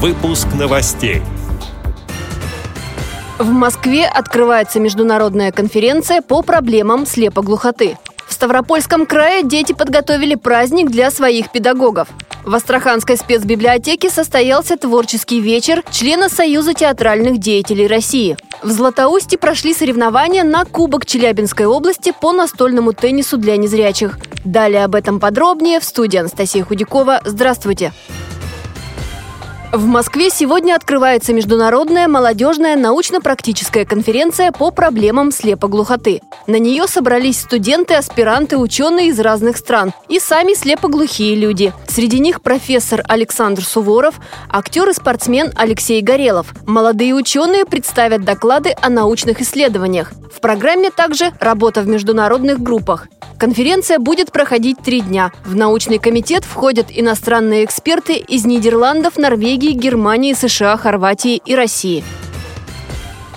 Выпуск новостей. В Москве открывается международная конференция по проблемам слепоглухоты. В Ставропольском крае дети подготовили праздник для своих педагогов. В Астраханской спецбиблиотеке состоялся творческий вечер члена Союза театральных деятелей России. В Златоусте прошли соревнования на Кубок Челябинской области по настольному теннису для незрячих. Далее об этом подробнее в студии Анастасия Худякова. Здравствуйте! В Москве сегодня открывается международная молодежная научно-практическая конференция по проблемам слепоглухоты. На нее собрались студенты, аспиранты, ученые из разных стран и сами слепоглухие люди. Среди них профессор Александр Суворов, актер и спортсмен Алексей Горелов. Молодые ученые представят доклады о научных исследованиях. В программе также работа в международных группах. Конференция будет проходить три дня. В научный комитет входят иностранные эксперты из Нидерландов, Норвегии, Германии, США, Хорватии и России.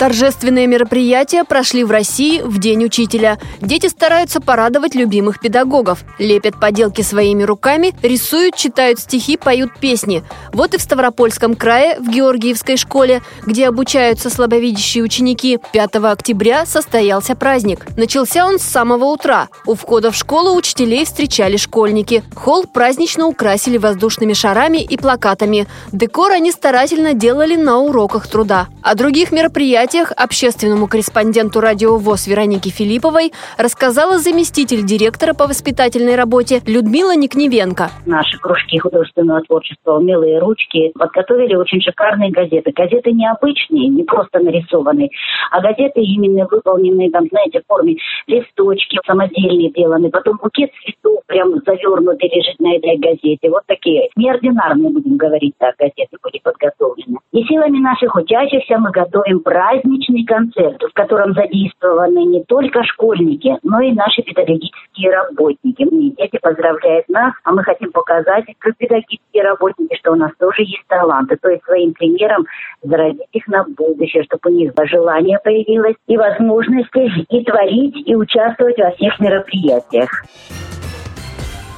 Торжественные мероприятия прошли в России в День учителя. Дети стараются порадовать любимых педагогов. Лепят поделки своими руками, рисуют, читают стихи, поют песни. Вот и в Ставропольском крае, в Георгиевской школе, где обучаются слабовидящие ученики, 5 октября состоялся праздник. Начался он с самого утра. У входа в школу учителей встречали школьники. Холл празднично украсили воздушными шарами и плакатами. Декор они старательно делали на уроках труда. О других мероприятиях мероприятиях общественному корреспонденту радио ВОЗ Веронике Филипповой рассказала заместитель директора по воспитательной работе Людмила Никневенко. Наши кружки художественного творчества «Умелые ручки» подготовили очень шикарные газеты. Газеты необычные, не просто нарисованные, а газеты именно выполненные, там, знаете, в форме листочки самодельные деланы, потом букет цветов прям завернутый лежит на этой газете. Вот такие неординарные, будем говорить так, газеты были подготовлены. И силами наших учащихся мы готовим праздничный концерт, в котором задействованы не только школьники, но и наши педагогические работники. И дети поздравляют нас, а мы хотим показать, как педагогические работники, что у нас тоже есть таланты. То есть своим примером заразить их на будущее, чтобы у них желание появилось и возможности и творить, и участвовать во всех мероприятиях.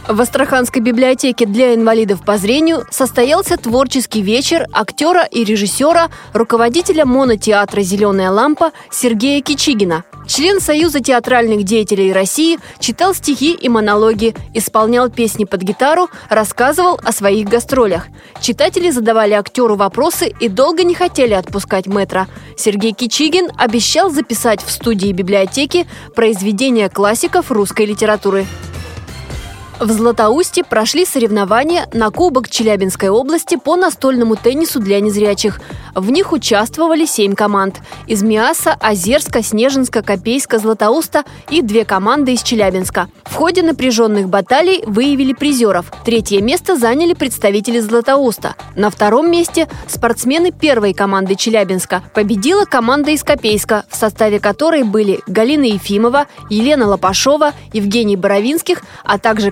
В Астраханской библиотеке для инвалидов по зрению состоялся творческий вечер актера и режиссера, руководителя монотеатра «Зеленая лампа» Сергея Кичигина. Член Союза театральных деятелей России читал стихи и монологи, исполнял песни под гитару, рассказывал о своих гастролях. Читатели задавали актеру вопросы и долго не хотели отпускать метра. Сергей Кичигин обещал записать в студии библиотеки произведения классиков русской литературы. В Златоусте прошли соревнования на Кубок Челябинской области по настольному теннису для незрячих. В них участвовали семь команд – из Миаса, Озерска, Снежинска, Копейска, Златоуста и две команды из Челябинска. В ходе напряженных баталий выявили призеров. Третье место заняли представители Златоуста. На втором месте – спортсмены первой команды Челябинска. Победила команда из Копейска, в составе которой были Галина Ефимова, Елена Лопашова, Евгений Боровинских, а также